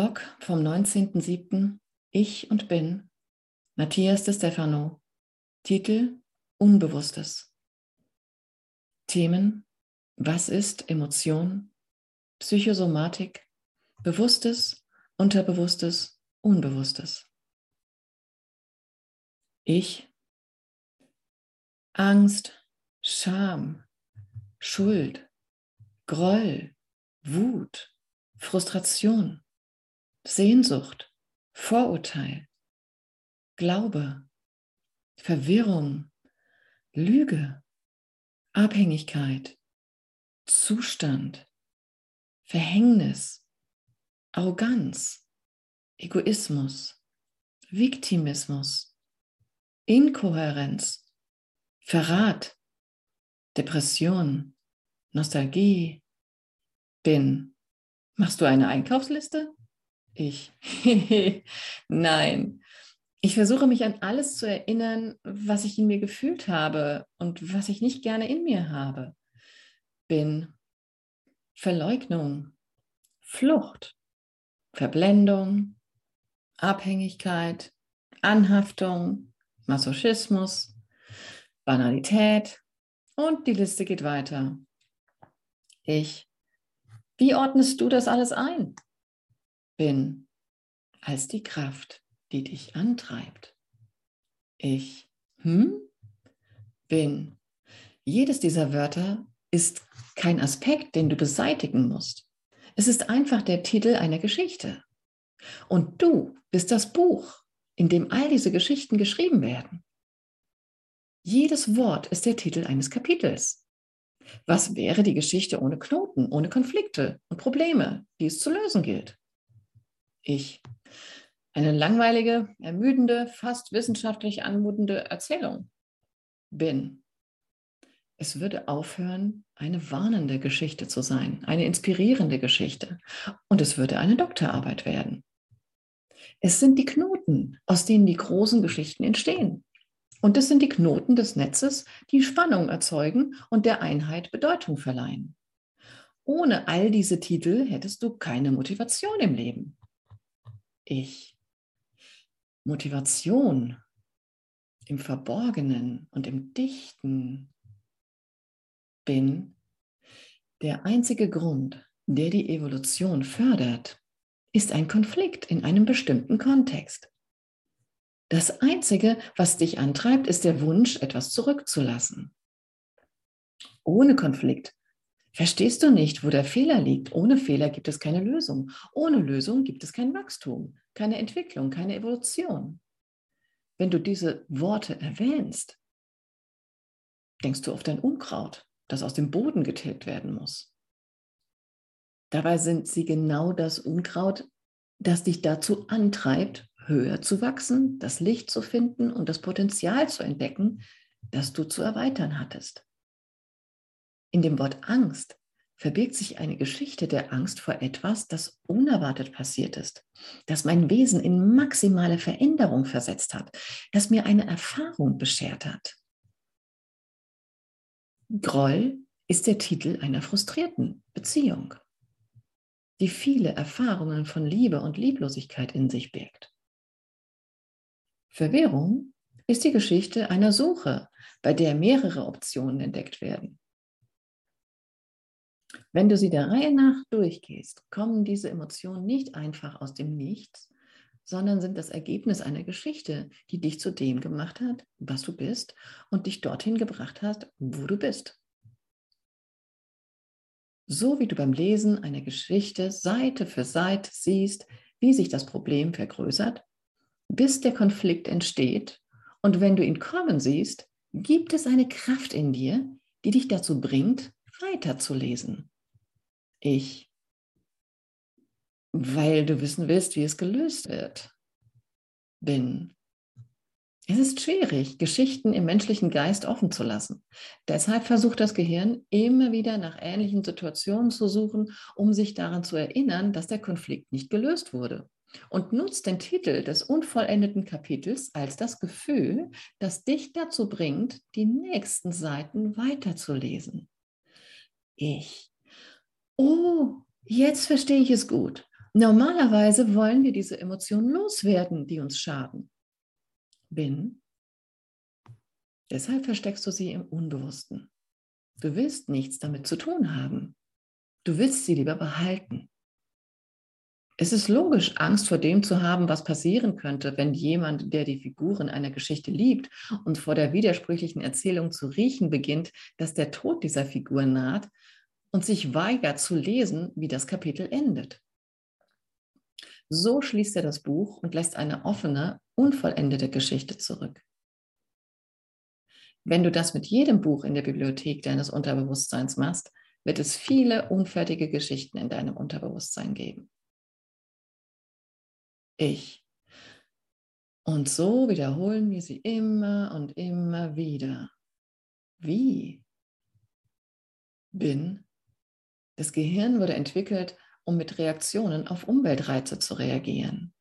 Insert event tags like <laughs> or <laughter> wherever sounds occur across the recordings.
Blog vom 19.07. Ich und bin. Matthias de Stefano. Titel Unbewusstes. Themen Was ist Emotion? Psychosomatik, Bewusstes, Unterbewusstes, Unbewusstes. Ich, Angst, Scham, Schuld, Groll, Wut, Frustration, Sehnsucht, Vorurteil, Glaube, Verwirrung, Lüge, Abhängigkeit, Zustand, Verhängnis, Arroganz, Egoismus, Viktimismus, Inkohärenz, Verrat, Depression, Nostalgie, bin. Machst du eine Einkaufsliste? Ich. <laughs> Nein. Ich versuche mich an alles zu erinnern, was ich in mir gefühlt habe und was ich nicht gerne in mir habe. Bin Verleugnung, Flucht, Verblendung, Abhängigkeit, Anhaftung, Masochismus, Banalität und die Liste geht weiter. Ich. Wie ordnest du das alles ein? Bin als die Kraft, die dich antreibt. Ich. Hm? Bin. Jedes dieser Wörter ist kein Aspekt, den du beseitigen musst. Es ist einfach der Titel einer Geschichte. Und du bist das Buch, in dem all diese Geschichten geschrieben werden. Jedes Wort ist der Titel eines Kapitels. Was wäre die Geschichte ohne Knoten, ohne Konflikte und Probleme, die es zu lösen gilt? Ich. Eine langweilige, ermüdende, fast wissenschaftlich anmutende Erzählung. Bin. Es würde aufhören, eine warnende Geschichte zu sein, eine inspirierende Geschichte. Und es würde eine Doktorarbeit werden. Es sind die Knoten, aus denen die großen Geschichten entstehen. Und es sind die Knoten des Netzes, die Spannung erzeugen und der Einheit Bedeutung verleihen. Ohne all diese Titel hättest du keine Motivation im Leben. Ich. Motivation im Verborgenen und im Dichten bin der einzige Grund, der die Evolution fördert, ist ein Konflikt in einem bestimmten Kontext. Das Einzige, was dich antreibt, ist der Wunsch, etwas zurückzulassen. Ohne Konflikt verstehst du nicht, wo der Fehler liegt. Ohne Fehler gibt es keine Lösung. Ohne Lösung gibt es kein Wachstum, keine Entwicklung, keine Evolution. Wenn du diese Worte erwähnst, denkst du auf dein Unkraut, das aus dem Boden getilgt werden muss. Dabei sind sie genau das Unkraut, das dich dazu antreibt, höher zu wachsen, das Licht zu finden und das Potenzial zu entdecken, das du zu erweitern hattest. In dem Wort Angst verbirgt sich eine Geschichte der Angst vor etwas, das unerwartet passiert ist, das mein Wesen in maximale Veränderung versetzt hat, das mir eine Erfahrung beschert hat. Groll ist der Titel einer frustrierten Beziehung, die viele Erfahrungen von Liebe und Lieblosigkeit in sich birgt. Verwirrung ist die Geschichte einer Suche, bei der mehrere Optionen entdeckt werden. Wenn du sie der Reihe nach durchgehst, kommen diese Emotionen nicht einfach aus dem Nichts, sondern sind das Ergebnis einer Geschichte, die dich zu dem gemacht hat, was du bist und dich dorthin gebracht hat, wo du bist. So wie du beim Lesen einer Geschichte Seite für Seite siehst, wie sich das Problem vergrößert, bis der Konflikt entsteht. Und wenn du ihn kommen siehst, gibt es eine Kraft in dir, die dich dazu bringt, weiterzulesen. Ich. Weil du wissen willst, wie es gelöst wird. Bin. Es ist schwierig, Geschichten im menschlichen Geist offen zu lassen. Deshalb versucht das Gehirn immer wieder nach ähnlichen Situationen zu suchen, um sich daran zu erinnern, dass der Konflikt nicht gelöst wurde und nutzt den Titel des unvollendeten Kapitels als das Gefühl, das dich dazu bringt, die nächsten Seiten weiterzulesen. Ich. Oh, jetzt verstehe ich es gut. Normalerweise wollen wir diese Emotionen loswerden, die uns schaden. Bin. Deshalb versteckst du sie im Unbewussten. Du willst nichts damit zu tun haben. Du willst sie lieber behalten. Es ist logisch, Angst vor dem zu haben, was passieren könnte, wenn jemand, der die Figuren einer Geschichte liebt und vor der widersprüchlichen Erzählung zu riechen beginnt, dass der Tod dieser Figur naht und sich weigert zu lesen, wie das Kapitel endet. So schließt er das Buch und lässt eine offene, unvollendete Geschichte zurück. Wenn du das mit jedem Buch in der Bibliothek deines Unterbewusstseins machst, wird es viele unfertige Geschichten in deinem Unterbewusstsein geben ich. Und so wiederholen wir sie immer und immer wieder. Wie? Bin. Das Gehirn wurde entwickelt, um mit Reaktionen auf Umweltreize zu reagieren.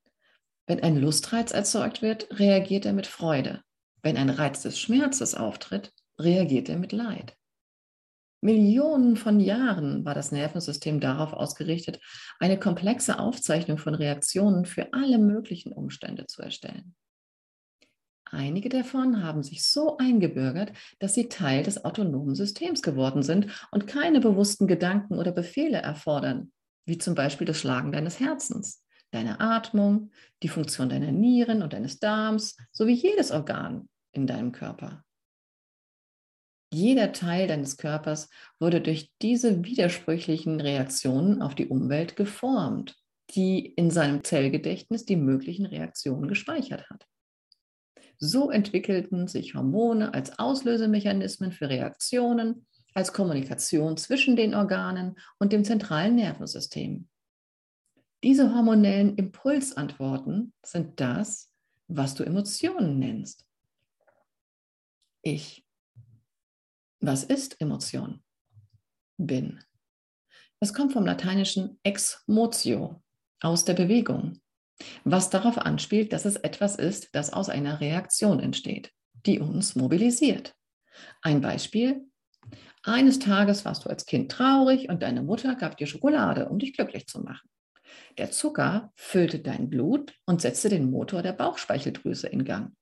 Wenn ein Lustreiz erzeugt wird, reagiert er mit Freude. Wenn ein Reiz des Schmerzes auftritt, reagiert er mit Leid. Millionen von Jahren war das Nervensystem darauf ausgerichtet, eine komplexe Aufzeichnung von Reaktionen für alle möglichen Umstände zu erstellen. Einige davon haben sich so eingebürgert, dass sie Teil des autonomen Systems geworden sind und keine bewussten Gedanken oder Befehle erfordern, wie zum Beispiel das Schlagen deines Herzens, deine Atmung, die Funktion deiner Nieren und deines Darms sowie jedes Organ in deinem Körper. Jeder Teil deines Körpers wurde durch diese widersprüchlichen Reaktionen auf die Umwelt geformt, die in seinem Zellgedächtnis die möglichen Reaktionen gespeichert hat. So entwickelten sich Hormone als Auslösemechanismen für Reaktionen, als Kommunikation zwischen den Organen und dem zentralen Nervensystem. Diese hormonellen Impulsantworten sind das, was du Emotionen nennst. Ich was ist Emotion? Bin. Es kommt vom lateinischen ex motio, aus der Bewegung, was darauf anspielt, dass es etwas ist, das aus einer Reaktion entsteht, die uns mobilisiert. Ein Beispiel. Eines Tages warst du als Kind traurig und deine Mutter gab dir Schokolade, um dich glücklich zu machen. Der Zucker füllte dein Blut und setzte den Motor der Bauchspeicheldrüse in Gang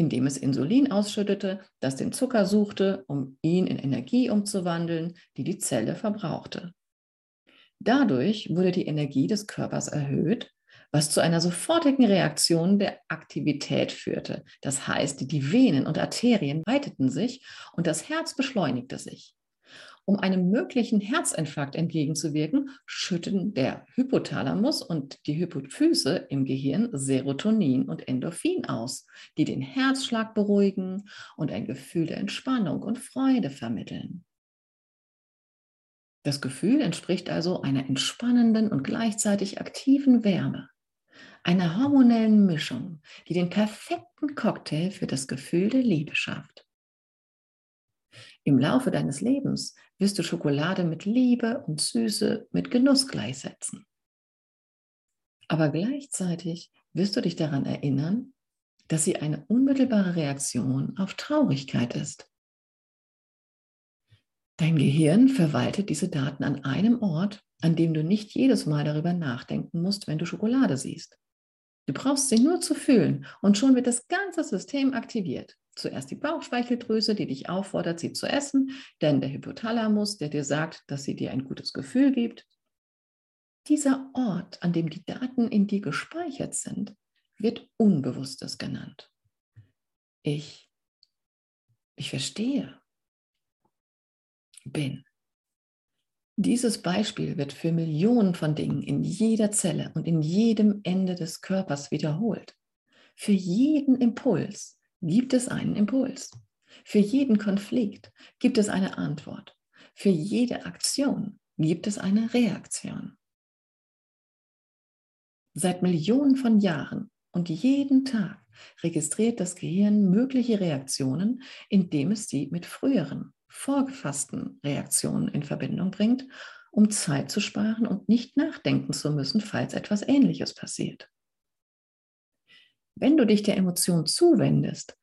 indem es Insulin ausschüttete, das den Zucker suchte, um ihn in Energie umzuwandeln, die die Zelle verbrauchte. Dadurch wurde die Energie des Körpers erhöht, was zu einer sofortigen Reaktion der Aktivität führte. Das heißt, die Venen und Arterien weiteten sich und das Herz beschleunigte sich. Um einem möglichen Herzinfarkt entgegenzuwirken, schütten der Hypothalamus und die Hypophyse im Gehirn Serotonin und Endorphin aus, die den Herzschlag beruhigen und ein Gefühl der Entspannung und Freude vermitteln. Das Gefühl entspricht also einer entspannenden und gleichzeitig aktiven Wärme, einer hormonellen Mischung, die den perfekten Cocktail für das Gefühl der Liebe schafft. Im Laufe deines Lebens wirst du Schokolade mit Liebe und Süße, mit Genuss gleichsetzen. Aber gleichzeitig wirst du dich daran erinnern, dass sie eine unmittelbare Reaktion auf Traurigkeit ist. Dein Gehirn verwaltet diese Daten an einem Ort, an dem du nicht jedes Mal darüber nachdenken musst, wenn du Schokolade siehst. Du brauchst sie nur zu fühlen und schon wird das ganze System aktiviert. Zuerst die Bauchspeicheldrüse, die dich auffordert, sie zu essen, dann der Hypothalamus, der dir sagt, dass sie dir ein gutes Gefühl gibt. Dieser Ort, an dem die Daten in dir gespeichert sind, wird Unbewusstes genannt. Ich, ich verstehe, bin. Dieses Beispiel wird für Millionen von Dingen in jeder Zelle und in jedem Ende des Körpers wiederholt. Für jeden Impuls, gibt es einen Impuls. Für jeden Konflikt gibt es eine Antwort. Für jede Aktion gibt es eine Reaktion. Seit Millionen von Jahren und jeden Tag registriert das Gehirn mögliche Reaktionen, indem es sie mit früheren, vorgefassten Reaktionen in Verbindung bringt, um Zeit zu sparen und nicht nachdenken zu müssen, falls etwas Ähnliches passiert. Wenn du dich der Emotion zuwendest,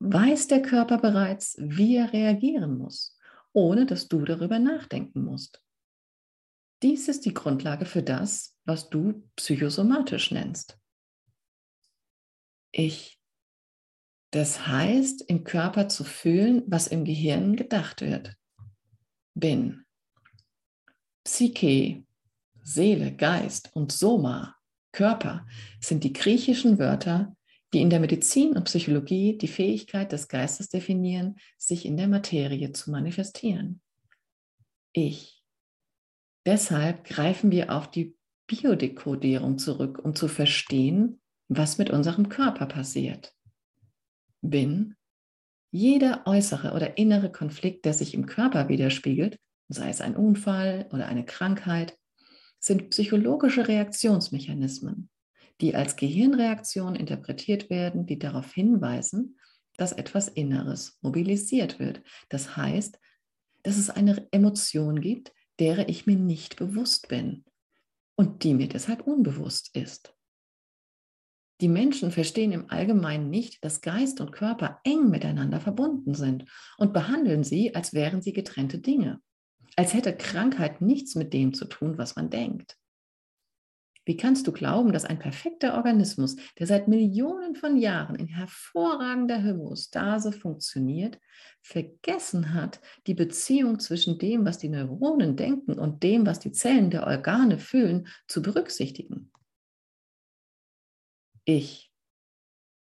weiß der Körper bereits, wie er reagieren muss, ohne dass du darüber nachdenken musst. Dies ist die Grundlage für das, was du psychosomatisch nennst. Ich. Das heißt, im Körper zu fühlen, was im Gehirn gedacht wird. Bin. Psyche, Seele, Geist und Soma, Körper, sind die griechischen Wörter, die in der Medizin und Psychologie die Fähigkeit des Geistes definieren, sich in der Materie zu manifestieren. Ich. Deshalb greifen wir auf die Biodekodierung zurück, um zu verstehen, was mit unserem Körper passiert. Bin. Jeder äußere oder innere Konflikt, der sich im Körper widerspiegelt, sei es ein Unfall oder eine Krankheit, sind psychologische Reaktionsmechanismen, die als Gehirnreaktion interpretiert werden, die darauf hinweisen, dass etwas Inneres mobilisiert wird. Das heißt, dass es eine Emotion gibt, derer ich mir nicht bewusst bin und die mir deshalb unbewusst ist. Die Menschen verstehen im Allgemeinen nicht, dass Geist und Körper eng miteinander verbunden sind und behandeln sie, als wären sie getrennte Dinge, als hätte Krankheit nichts mit dem zu tun, was man denkt. Wie kannst du glauben, dass ein perfekter Organismus, der seit Millionen von Jahren in hervorragender Homöostase funktioniert, vergessen hat, die Beziehung zwischen dem, was die Neuronen denken und dem, was die Zellen der Organe fühlen, zu berücksichtigen? Ich.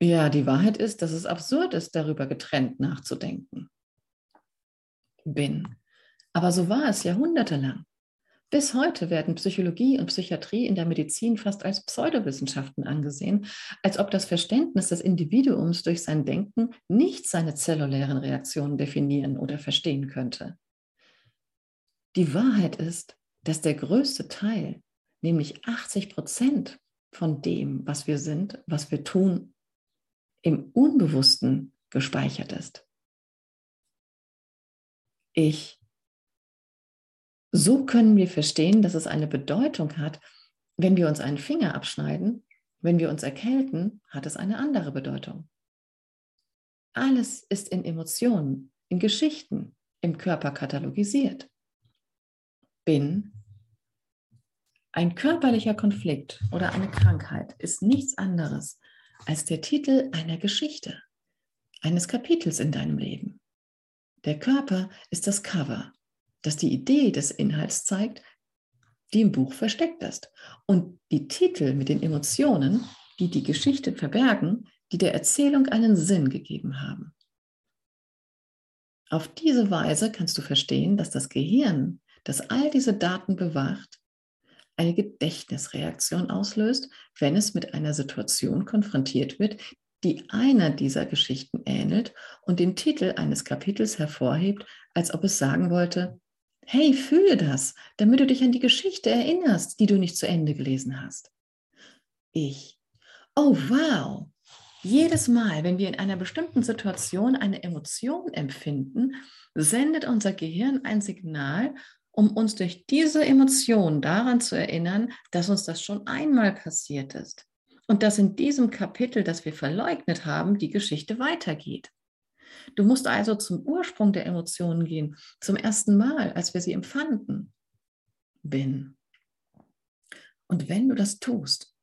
Ja, die Wahrheit ist, dass es absurd ist, darüber getrennt nachzudenken. Bin. Aber so war es jahrhundertelang. Bis heute werden Psychologie und Psychiatrie in der Medizin fast als Pseudowissenschaften angesehen, als ob das Verständnis des Individuums durch sein Denken nicht seine zellulären Reaktionen definieren oder verstehen könnte. Die Wahrheit ist, dass der größte Teil, nämlich 80 Prozent von dem, was wir sind, was wir tun, im Unbewussten gespeichert ist. Ich so können wir verstehen, dass es eine Bedeutung hat, wenn wir uns einen Finger abschneiden, wenn wir uns erkälten, hat es eine andere Bedeutung. Alles ist in Emotionen, in Geschichten, im Körper katalogisiert. Bin. Ein körperlicher Konflikt oder eine Krankheit ist nichts anderes als der Titel einer Geschichte, eines Kapitels in deinem Leben. Der Körper ist das Cover, das die Idee des Inhalts zeigt, die im Buch versteckt ist. Und die Titel mit den Emotionen, die die Geschichte verbergen, die der Erzählung einen Sinn gegeben haben. Auf diese Weise kannst du verstehen, dass das Gehirn, das all diese Daten bewacht, eine Gedächtnisreaktion auslöst, wenn es mit einer Situation konfrontiert wird, die einer dieser Geschichten ähnelt und den Titel eines Kapitels hervorhebt, als ob es sagen wollte, Hey, fühle das, damit du dich an die Geschichte erinnerst, die du nicht zu Ende gelesen hast. Ich. Oh, wow. Jedes Mal, wenn wir in einer bestimmten Situation eine Emotion empfinden, sendet unser Gehirn ein Signal, um uns durch diese Emotion daran zu erinnern, dass uns das schon einmal passiert ist und dass in diesem Kapitel, das wir verleugnet haben, die Geschichte weitergeht. Du musst also zum Ursprung der Emotionen gehen, zum ersten Mal, als wir sie empfanden. Bin. Und wenn du das tust,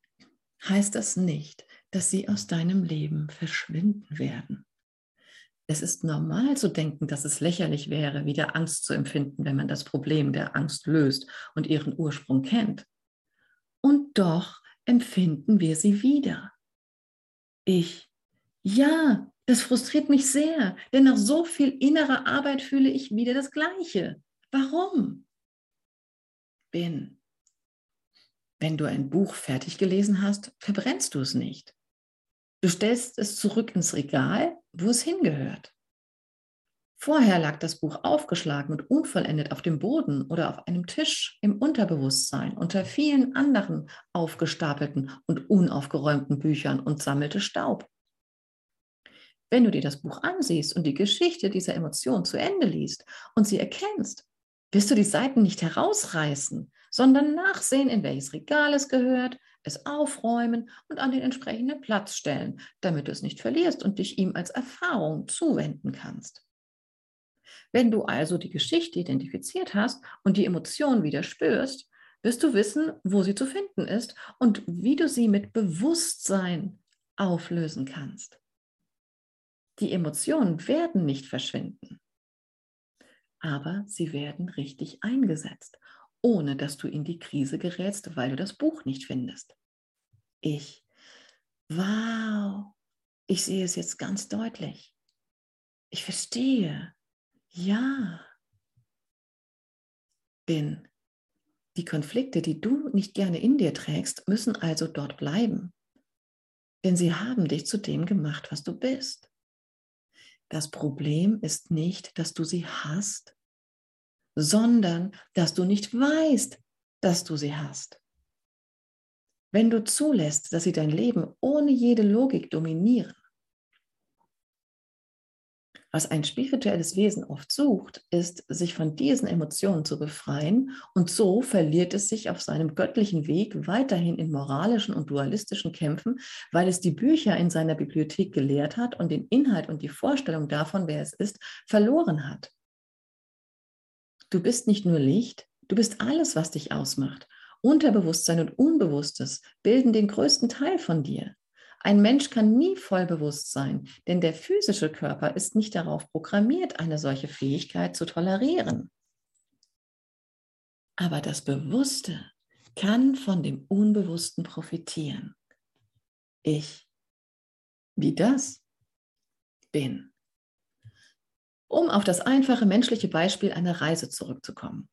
heißt das nicht, dass sie aus deinem Leben verschwinden werden. Es ist normal zu denken, dass es lächerlich wäre, wieder Angst zu empfinden, wenn man das Problem der Angst löst und ihren Ursprung kennt. Und doch empfinden wir sie wieder. Ich, ja, das frustriert mich sehr, denn nach so viel innerer Arbeit fühle ich wieder das Gleiche. Warum? Bin. Wenn du ein Buch fertig gelesen hast, verbrennst du es nicht. Du stellst es zurück ins Regal, wo es hingehört. Vorher lag das Buch aufgeschlagen und unvollendet auf dem Boden oder auf einem Tisch im Unterbewusstsein unter vielen anderen aufgestapelten und unaufgeräumten Büchern und sammelte Staub. Wenn du dir das Buch ansiehst und die Geschichte dieser Emotion zu Ende liest und sie erkennst, wirst du die Seiten nicht herausreißen, sondern nachsehen, in welches Regal es gehört, es aufräumen und an den entsprechenden Platz stellen, damit du es nicht verlierst und dich ihm als Erfahrung zuwenden kannst. Wenn du also die Geschichte identifiziert hast und die Emotion wieder spürst, wirst du wissen, wo sie zu finden ist und wie du sie mit Bewusstsein auflösen kannst. Die Emotionen werden nicht verschwinden, aber sie werden richtig eingesetzt, ohne dass du in die Krise gerätst, weil du das Buch nicht findest. Ich, wow, ich sehe es jetzt ganz deutlich. Ich verstehe. Ja. Bin. Die Konflikte, die du nicht gerne in dir trägst, müssen also dort bleiben. Denn sie haben dich zu dem gemacht, was du bist. Das Problem ist nicht, dass du sie hast, sondern dass du nicht weißt, dass du sie hast. Wenn du zulässt, dass sie dein Leben ohne jede Logik dominieren, was ein spirituelles Wesen oft sucht, ist, sich von diesen Emotionen zu befreien und so verliert es sich auf seinem göttlichen Weg weiterhin in moralischen und dualistischen Kämpfen, weil es die Bücher in seiner Bibliothek gelehrt hat und den Inhalt und die Vorstellung davon, wer es ist, verloren hat. Du bist nicht nur Licht, du bist alles, was dich ausmacht. Unterbewusstsein und Unbewusstes bilden den größten Teil von dir. Ein Mensch kann nie vollbewusst sein, denn der physische Körper ist nicht darauf programmiert, eine solche Fähigkeit zu tolerieren. Aber das Bewusste kann von dem Unbewussten profitieren. Ich, wie das, bin. Um auf das einfache menschliche Beispiel einer Reise zurückzukommen.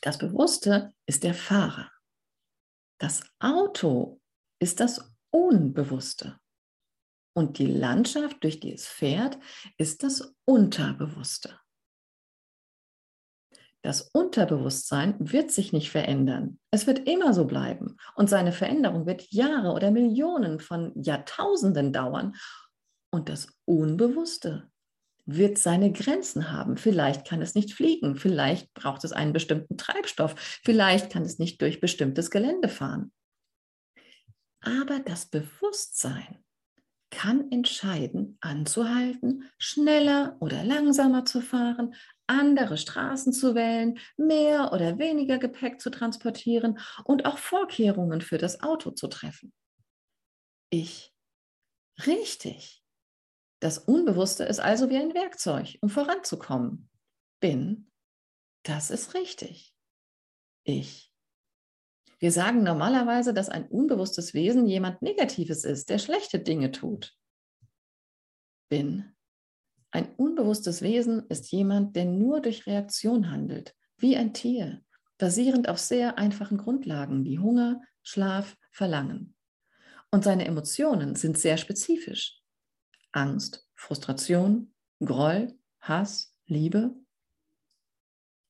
Das Bewusste ist der Fahrer. Das Auto ist das Unbewusste. Und die Landschaft, durch die es fährt, ist das Unterbewusste. Das Unterbewusstsein wird sich nicht verändern. Es wird immer so bleiben. Und seine Veränderung wird Jahre oder Millionen von Jahrtausenden dauern. Und das Unbewusste wird seine Grenzen haben. Vielleicht kann es nicht fliegen, vielleicht braucht es einen bestimmten Treibstoff, vielleicht kann es nicht durch bestimmtes Gelände fahren. Aber das Bewusstsein kann entscheiden, anzuhalten, schneller oder langsamer zu fahren, andere Straßen zu wählen, mehr oder weniger Gepäck zu transportieren und auch Vorkehrungen für das Auto zu treffen. Ich. Richtig. Das Unbewusste ist also wie ein Werkzeug, um voranzukommen. Bin. Das ist richtig. Ich wir sagen normalerweise, dass ein unbewusstes Wesen jemand Negatives ist, der schlechte Dinge tut. Bin. Ein unbewusstes Wesen ist jemand, der nur durch Reaktion handelt, wie ein Tier, basierend auf sehr einfachen Grundlagen wie Hunger, Schlaf, Verlangen. Und seine Emotionen sind sehr spezifisch. Angst, Frustration, Groll, Hass, Liebe,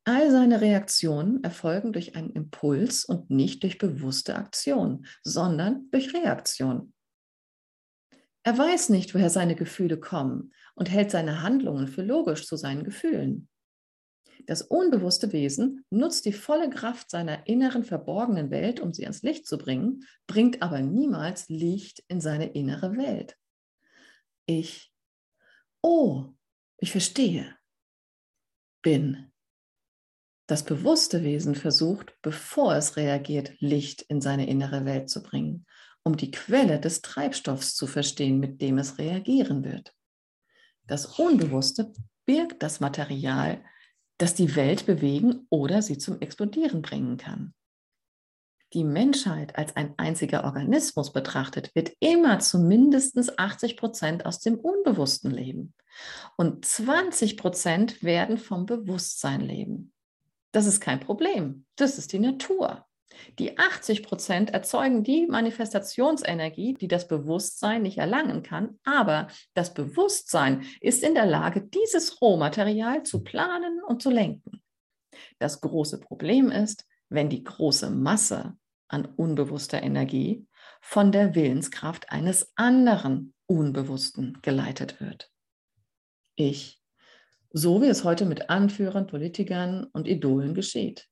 All seine Reaktionen erfolgen durch einen Impuls und nicht durch bewusste Aktion, sondern durch Reaktion. Er weiß nicht, woher seine Gefühle kommen und hält seine Handlungen für logisch zu seinen Gefühlen. Das unbewusste Wesen nutzt die volle Kraft seiner inneren verborgenen Welt, um sie ans Licht zu bringen, bringt aber niemals Licht in seine innere Welt. Ich, oh, ich verstehe, bin das bewusste Wesen versucht, bevor es reagiert, Licht in seine innere Welt zu bringen, um die Quelle des Treibstoffs zu verstehen, mit dem es reagieren wird. Das Unbewusste birgt das Material, das die Welt bewegen oder sie zum Explodieren bringen kann. Die Menschheit als ein einziger Organismus betrachtet, wird immer zu mindestens 80 Prozent aus dem Unbewussten leben. Und 20 Prozent werden vom Bewusstsein leben. Das ist kein Problem. Das ist die Natur. Die 80 Prozent erzeugen die Manifestationsenergie, die das Bewusstsein nicht erlangen kann. Aber das Bewusstsein ist in der Lage, dieses Rohmaterial zu planen und zu lenken. Das große Problem ist, wenn die große Masse an unbewusster Energie von der Willenskraft eines anderen Unbewussten geleitet wird. Ich so wie es heute mit Anführern, Politikern und Idolen geschieht.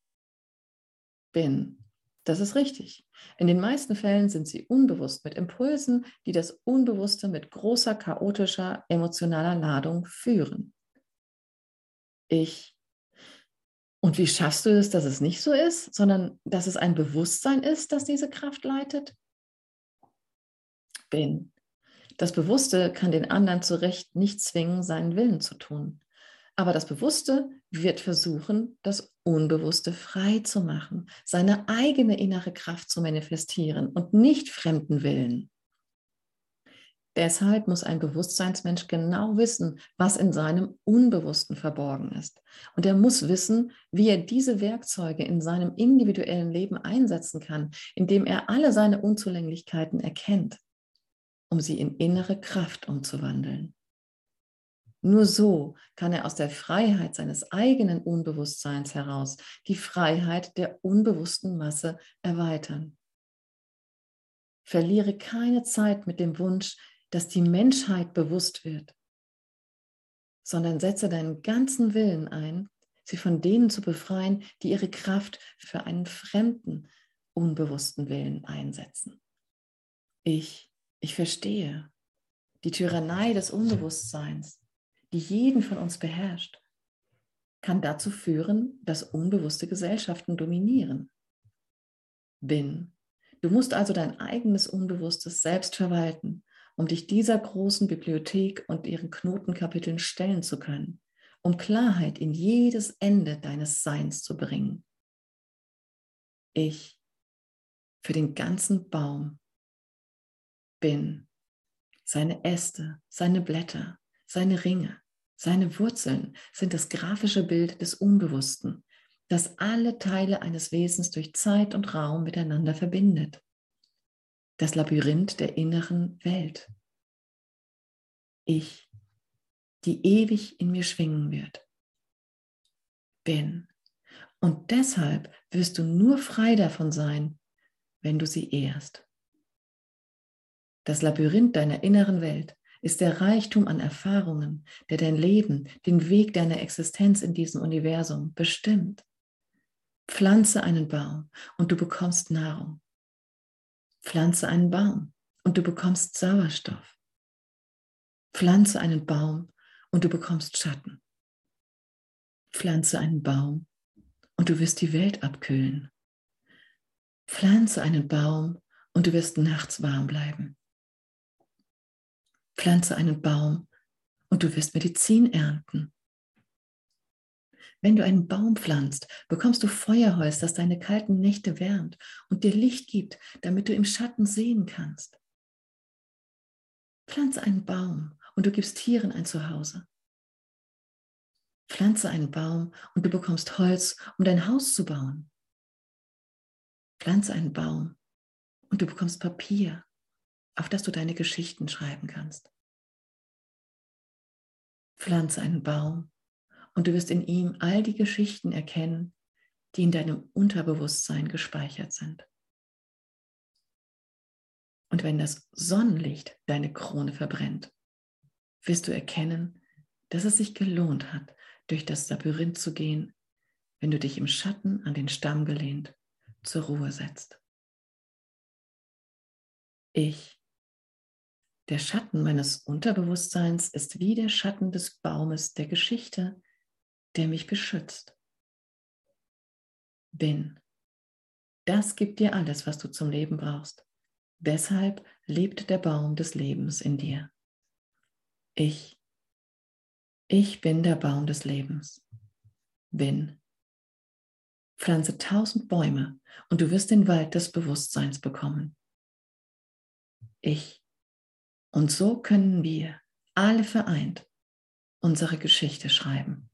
Bin. Das ist richtig. In den meisten Fällen sind sie unbewusst mit Impulsen, die das Unbewusste mit großer chaotischer emotionaler Ladung führen. Ich. Und wie schaffst du es, dass es nicht so ist, sondern dass es ein Bewusstsein ist, das diese Kraft leitet? Bin. Das Bewusste kann den anderen zu Recht nicht zwingen, seinen Willen zu tun. Aber das Bewusste wird versuchen, das Unbewusste frei zu machen, seine eigene innere Kraft zu manifestieren und nicht fremden Willen. Deshalb muss ein Bewusstseinsmensch genau wissen, was in seinem Unbewussten verborgen ist. Und er muss wissen, wie er diese Werkzeuge in seinem individuellen Leben einsetzen kann, indem er alle seine Unzulänglichkeiten erkennt, um sie in innere Kraft umzuwandeln. Nur so kann er aus der Freiheit seines eigenen Unbewusstseins heraus die Freiheit der unbewussten Masse erweitern. Verliere keine Zeit mit dem Wunsch, dass die Menschheit bewusst wird, sondern setze deinen ganzen Willen ein, sie von denen zu befreien, die ihre Kraft für einen fremden, unbewussten Willen einsetzen. Ich, ich verstehe die Tyrannei des Unbewusstseins die jeden von uns beherrscht, kann dazu führen, dass unbewusste Gesellschaften dominieren. Bin. Du musst also dein eigenes Unbewusstes selbst verwalten, um dich dieser großen Bibliothek und ihren Knotenkapiteln stellen zu können, um Klarheit in jedes Ende deines Seins zu bringen. Ich für den ganzen Baum bin seine Äste, seine Blätter, seine Ringe, seine Wurzeln sind das grafische Bild des Unbewussten, das alle Teile eines Wesens durch Zeit und Raum miteinander verbindet. Das Labyrinth der inneren Welt. Ich, die ewig in mir schwingen wird. Bin. Und deshalb wirst du nur frei davon sein, wenn du sie ehrst. Das Labyrinth deiner inneren Welt ist der Reichtum an Erfahrungen, der dein Leben, den Weg deiner Existenz in diesem Universum bestimmt. Pflanze einen Baum und du bekommst Nahrung. Pflanze einen Baum und du bekommst Sauerstoff. Pflanze einen Baum und du bekommst Schatten. Pflanze einen Baum und du wirst die Welt abkühlen. Pflanze einen Baum und du wirst nachts warm bleiben. Pflanze einen Baum und du wirst Medizin ernten. Wenn du einen Baum pflanzt, bekommst du Feuerholz, das deine kalten Nächte wärmt und dir Licht gibt, damit du im Schatten sehen kannst. Pflanze einen Baum und du gibst Tieren ein Zuhause. Pflanze einen Baum und du bekommst Holz, um dein Haus zu bauen. Pflanze einen Baum und du bekommst Papier, auf das du deine Geschichten schreiben kannst. Pflanze einen Baum und du wirst in ihm all die Geschichten erkennen, die in deinem Unterbewusstsein gespeichert sind. Und wenn das Sonnenlicht deine Krone verbrennt, wirst du erkennen, dass es sich gelohnt hat, durch das Labyrinth zu gehen, wenn du dich im Schatten an den Stamm gelehnt zur Ruhe setzt. Ich der Schatten meines Unterbewusstseins ist wie der Schatten des Baumes der Geschichte, der mich beschützt. Bin. Das gibt dir alles, was du zum Leben brauchst. Deshalb lebt der Baum des Lebens in dir. Ich. Ich bin der Baum des Lebens. Bin. Pflanze tausend Bäume und du wirst den Wald des Bewusstseins bekommen. Ich und so können wir alle vereint unsere Geschichte schreiben.